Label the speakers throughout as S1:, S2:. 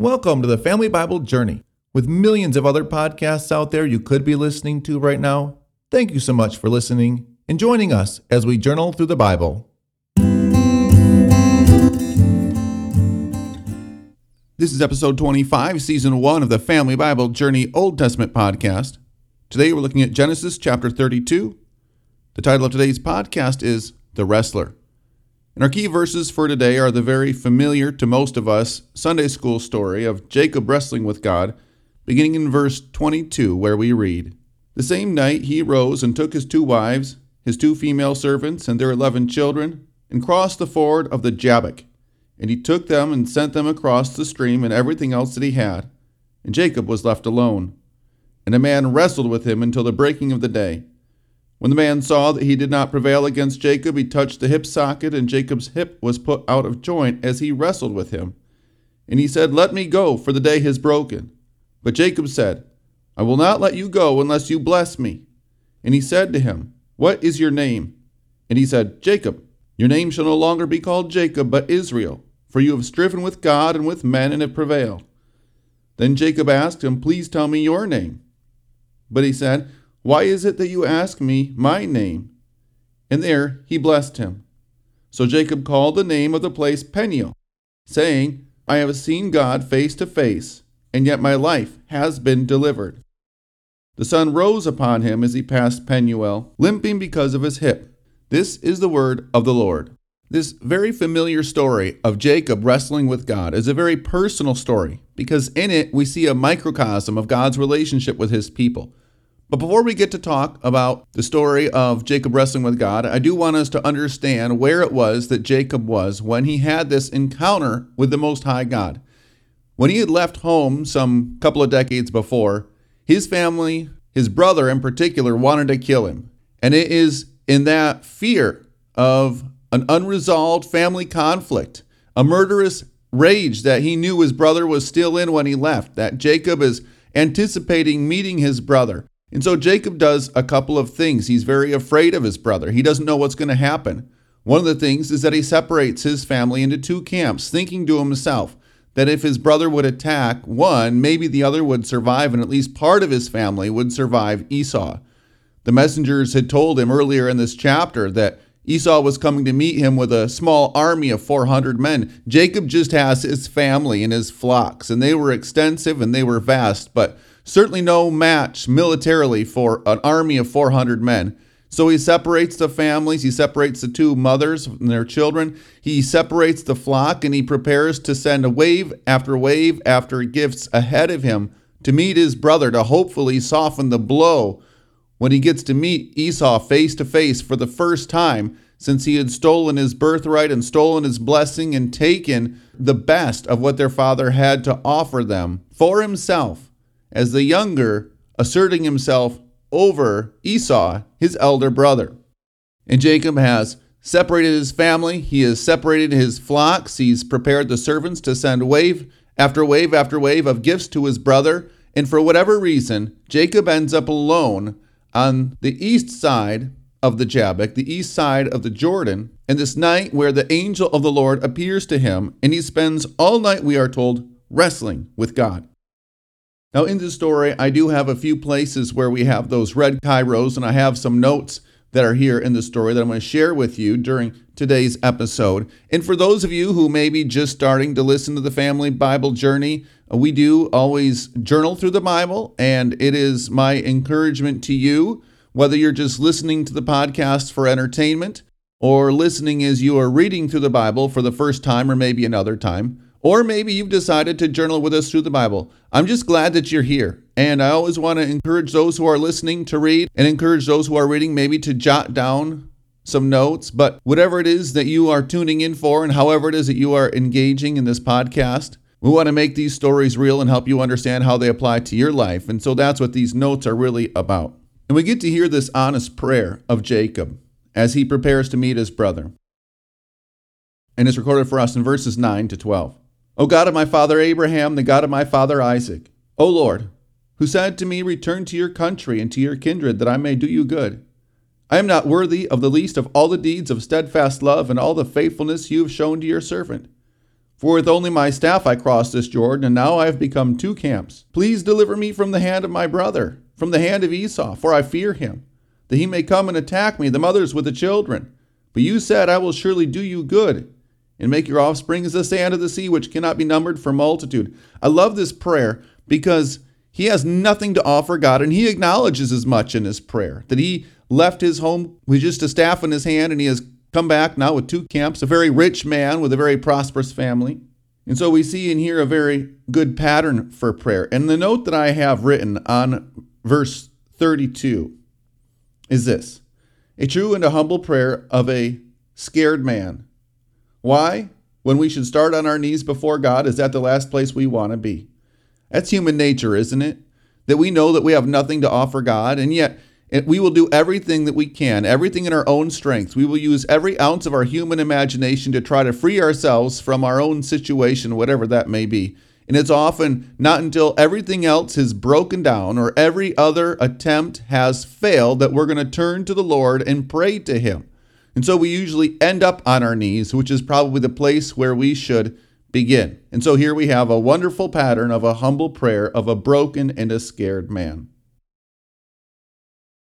S1: Welcome to the Family Bible Journey. With millions of other podcasts out there you could be listening to right now, thank you so much for listening and joining us as we journal through the Bible. This is episode 25, season 1 of the Family Bible Journey Old Testament podcast. Today we're looking at Genesis chapter 32. The title of today's podcast is The Wrestler. And our key verses for today are the very familiar to most of us Sunday school story of Jacob wrestling with God, beginning in verse 22, where we read The same night he rose and took his two wives, his two female servants, and their eleven children, and crossed the ford of the Jabbok. And he took them and sent them across the stream and everything else that he had. And Jacob was left alone. And a man wrestled with him until the breaking of the day. When the man saw that he did not prevail against Jacob, he touched the hip socket, and Jacob's hip was put out of joint as he wrestled with him. And he said, Let me go, for the day has broken. But Jacob said, I will not let you go unless you bless me. And he said to him, What is your name? And he said, Jacob. Your name shall no longer be called Jacob, but Israel, for you have striven with God and with men and have prevailed. Then Jacob asked him, Please tell me your name. But he said, why is it that you ask me my name? And there he blessed him. So Jacob called the name of the place Peniel, saying, I have seen God face to face, and yet my life has been delivered. The sun rose upon him as he passed Penuel, limping because of his hip. This is the word of the Lord. This very familiar story of Jacob wrestling with God is a very personal story because in it we see a microcosm of God's relationship with his people. But before we get to talk about the story of Jacob wrestling with God, I do want us to understand where it was that Jacob was when he had this encounter with the Most High God. When he had left home some couple of decades before, his family, his brother in particular, wanted to kill him. And it is in that fear of an unresolved family conflict, a murderous rage that he knew his brother was still in when he left, that Jacob is anticipating meeting his brother and so Jacob does a couple of things. He's very afraid of his brother, he doesn't know what's going to happen. One of the things is that he separates his family into two camps, thinking to himself that if his brother would attack one, maybe the other would survive, and at least part of his family would survive Esau. The messengers had told him earlier in this chapter that Esau was coming to meet him with a small army of 400 men. Jacob just has his family and his flocks, and they were extensive and they were vast, but Certainly no match militarily for an army of 400 men. So he separates the families, he separates the two mothers and their children, he separates the flock, and he prepares to send a wave after wave after gifts ahead of him to meet his brother to hopefully soften the blow when he gets to meet Esau face to face for the first time since he had stolen his birthright and stolen his blessing and taken the best of what their father had to offer them for himself as the younger asserting himself over Esau, his elder brother. And Jacob has separated his family, he has separated his flocks, he's prepared the servants to send wave after wave after wave of gifts to his brother. And for whatever reason, Jacob ends up alone on the east side of the Jabbok, the east side of the Jordan, and this night where the angel of the Lord appears to him, and he spends all night, we are told, wrestling with God. Now, in this story, I do have a few places where we have those red Chi Rhos, and I have some notes that are here in the story that I'm going to share with you during today's episode. And for those of you who may be just starting to listen to the Family Bible Journey, uh, we do always journal through the Bible, and it is my encouragement to you, whether you're just listening to the podcast for entertainment or listening as you are reading through the Bible for the first time or maybe another time or maybe you've decided to journal with us through the Bible. I'm just glad that you're here. And I always want to encourage those who are listening to read and encourage those who are reading maybe to jot down some notes. But whatever it is that you are tuning in for and however it is that you are engaging in this podcast, we want to make these stories real and help you understand how they apply to your life. And so that's what these notes are really about. And we get to hear this honest prayer of Jacob as he prepares to meet his brother. And it's recorded for us in verses 9 to 12. O God of my father Abraham, the God of my father Isaac, O Lord, who said to me, Return to your country and to your kindred, that I may do you good. I am not worthy of the least of all the deeds of steadfast love and all the faithfulness you have shown to your servant. For with only my staff I crossed this Jordan, and now I have become two camps. Please deliver me from the hand of my brother, from the hand of Esau, for I fear him, that he may come and attack me, the mothers with the children. But you said, I will surely do you good, and make your offspring as the sand of the sea, which cannot be numbered for multitude. I love this prayer because he has nothing to offer God, and he acknowledges as much in his prayer that he left his home with just a staff in his hand, and he has come back now with two camps, a very rich man with a very prosperous family. And so we see in here a very good pattern for prayer. And the note that I have written on verse 32 is this a true and a humble prayer of a scared man. Why? When we should start on our knees before God is that the last place we want to be. That's human nature, isn't it? That we know that we have nothing to offer God, and yet we will do everything that we can, everything in our own strength. We will use every ounce of our human imagination to try to free ourselves from our own situation, whatever that may be. And it's often not until everything else is broken down or every other attempt has failed that we're going to turn to the Lord and pray to Him. And so we usually end up on our knees, which is probably the place where we should begin. And so here we have a wonderful pattern of a humble prayer of a broken and a scared man.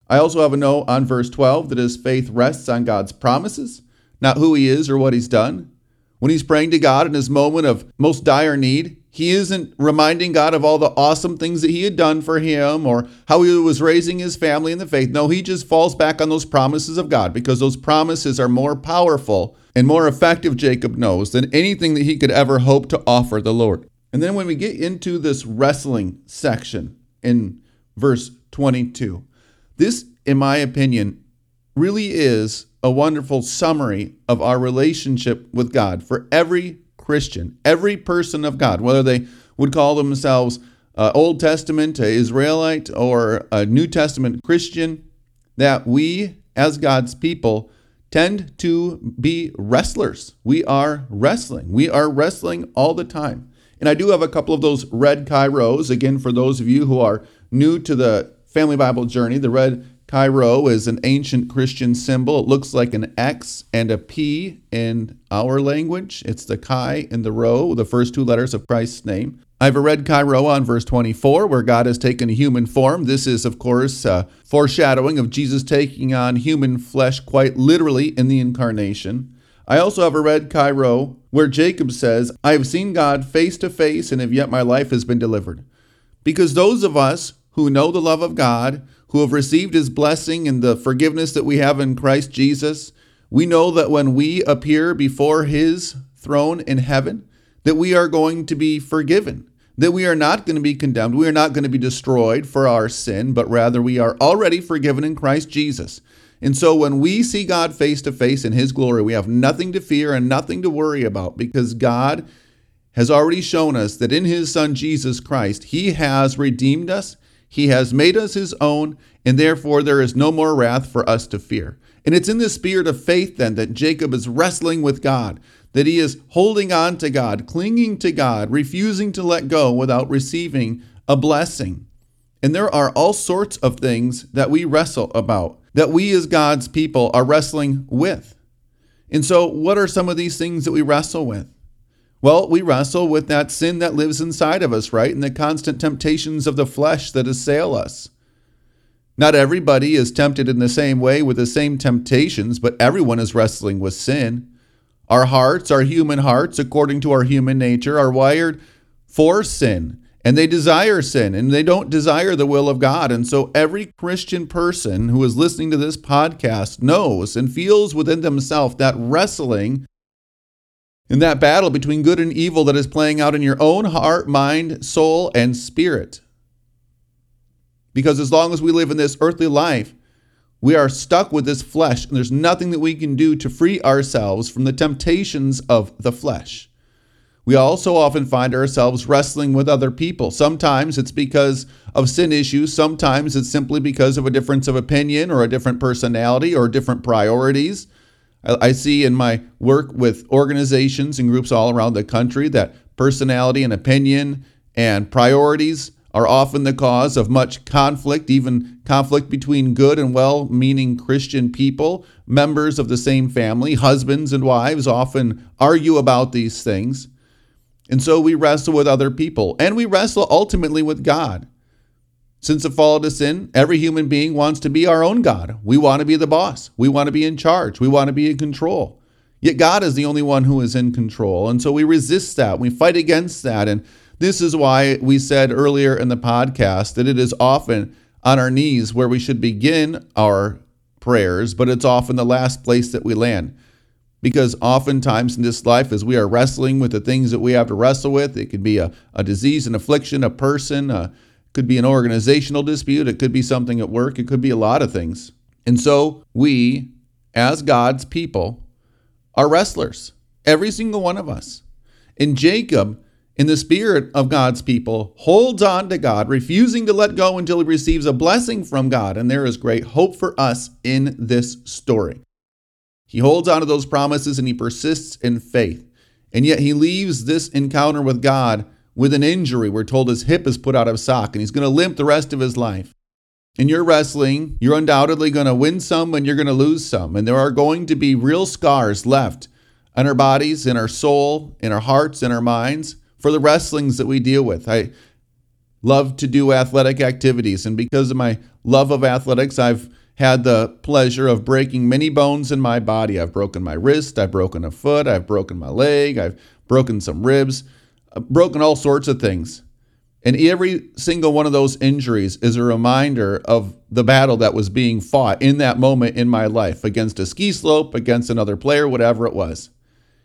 S1: I also have a note on verse 12 that his faith rests on God's promises, not who he is or what he's done. When he's praying to God in his moment of most dire need, he isn't reminding God of all the awesome things that he had done for him or how he was raising his family in the faith. No, he just falls back on those promises of God because those promises are more powerful and more effective, Jacob knows, than anything that he could ever hope to offer the Lord. And then when we get into this wrestling section in verse 22, this, in my opinion, really is a wonderful summary of our relationship with God for every Christian, every person of God, whether they would call themselves uh, Old Testament Israelite or a New Testament Christian, that we as God's people tend to be wrestlers. We are wrestling. We are wrestling all the time. And I do have a couple of those red Chi Rhos. Again, for those of you who are new to the Family Bible Journey. The red Chi Rho is an ancient Christian symbol. It looks like an X and a P in our language. It's the Chi and the Rho, the first two letters of Christ's name. I have a red Chi on verse 24, where God has taken a human form. This is, of course, a foreshadowing of Jesus taking on human flesh quite literally in the incarnation. I also have a red Chi Rho where Jacob says, I have seen God face to face, and have yet my life has been delivered. Because those of us who know the love of God, who have received his blessing and the forgiveness that we have in Christ Jesus, we know that when we appear before his throne in heaven, that we are going to be forgiven, that we are not going to be condemned, we are not going to be destroyed for our sin, but rather we are already forgiven in Christ Jesus. And so when we see God face to face in his glory, we have nothing to fear and nothing to worry about because God has already shown us that in his son Jesus Christ, he has redeemed us. He has made us his own, and therefore there is no more wrath for us to fear. And it's in the spirit of faith then that Jacob is wrestling with God, that he is holding on to God, clinging to God, refusing to let go without receiving a blessing. And there are all sorts of things that we wrestle about, that we as God's people are wrestling with. And so, what are some of these things that we wrestle with? Well, we wrestle with that sin that lives inside of us, right? And the constant temptations of the flesh that assail us. Not everybody is tempted in the same way with the same temptations, but everyone is wrestling with sin. Our hearts, our human hearts, according to our human nature, are wired for sin, and they desire sin, and they don't desire the will of God. And so every Christian person who is listening to this podcast knows and feels within themselves that wrestling in that battle between good and evil that is playing out in your own heart, mind, soul, and spirit. Because as long as we live in this earthly life, we are stuck with this flesh, and there's nothing that we can do to free ourselves from the temptations of the flesh. We also often find ourselves wrestling with other people. Sometimes it's because of sin issues, sometimes it's simply because of a difference of opinion or a different personality or different priorities. I see in my work with organizations and groups all around the country that personality and opinion and priorities are often the cause of much conflict, even conflict between good and well meaning Christian people, members of the same family, husbands and wives often argue about these things. And so we wrestle with other people and we wrestle ultimately with God. Since the fall of sin, every human being wants to be our own God. We want to be the boss. We want to be in charge. We want to be in control. Yet God is the only one who is in control. And so we resist that. We fight against that. And this is why we said earlier in the podcast that it is often on our knees where we should begin our prayers, but it's often the last place that we land. Because oftentimes in this life, as we are wrestling with the things that we have to wrestle with, it could be a, a disease, an affliction, a person, a, could be an organizational dispute, it could be something at work, it could be a lot of things. And so we, as God's people, are wrestlers, every single one of us. And Jacob, in the spirit of God's people, holds on to God, refusing to let go until he receives a blessing from God. And there is great hope for us in this story. He holds on to those promises and he persists in faith. And yet he leaves this encounter with God with an injury. We're told his hip is put out of sock and he's going to limp the rest of his life. In your wrestling, you're undoubtedly going to win some and you're going to lose some. And there are going to be real scars left on our bodies, in our soul, in our hearts, in our minds for the wrestlings that we deal with. I love to do athletic activities. And because of my love of athletics, I've had the pleasure of breaking many bones in my body. I've broken my wrist, I've broken a foot, I've broken my leg, I've broken some ribs, Uh, broken all sorts of things. And every single one of those injuries is a reminder of the battle that was being fought in that moment in my life against a ski slope, against another player, whatever it was.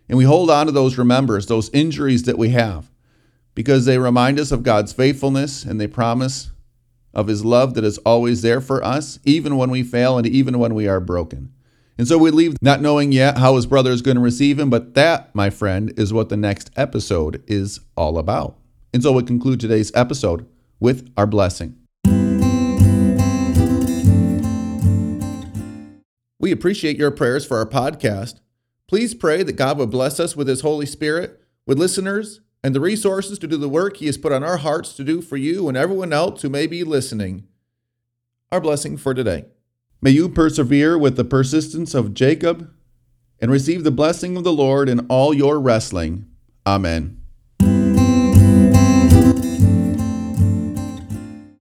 S1: And we hold on to those remembers, those injuries that we have, because they remind us of God's faithfulness and they promise of his love that is always there for us, even when we fail and even when we are broken. And so we leave not knowing yet how his brother is going to receive him, but that, my friend, is what the next episode is all about. And so we conclude today's episode with our blessing. We appreciate your prayers for our podcast. Please pray that God would bless us with his Holy Spirit, with listeners, and the resources to do the work He has put on our hearts to do for you and everyone else who may be listening. Our blessing for today. May you persevere with the persistence of Jacob and receive the blessing of the Lord in all your wrestling. Amen.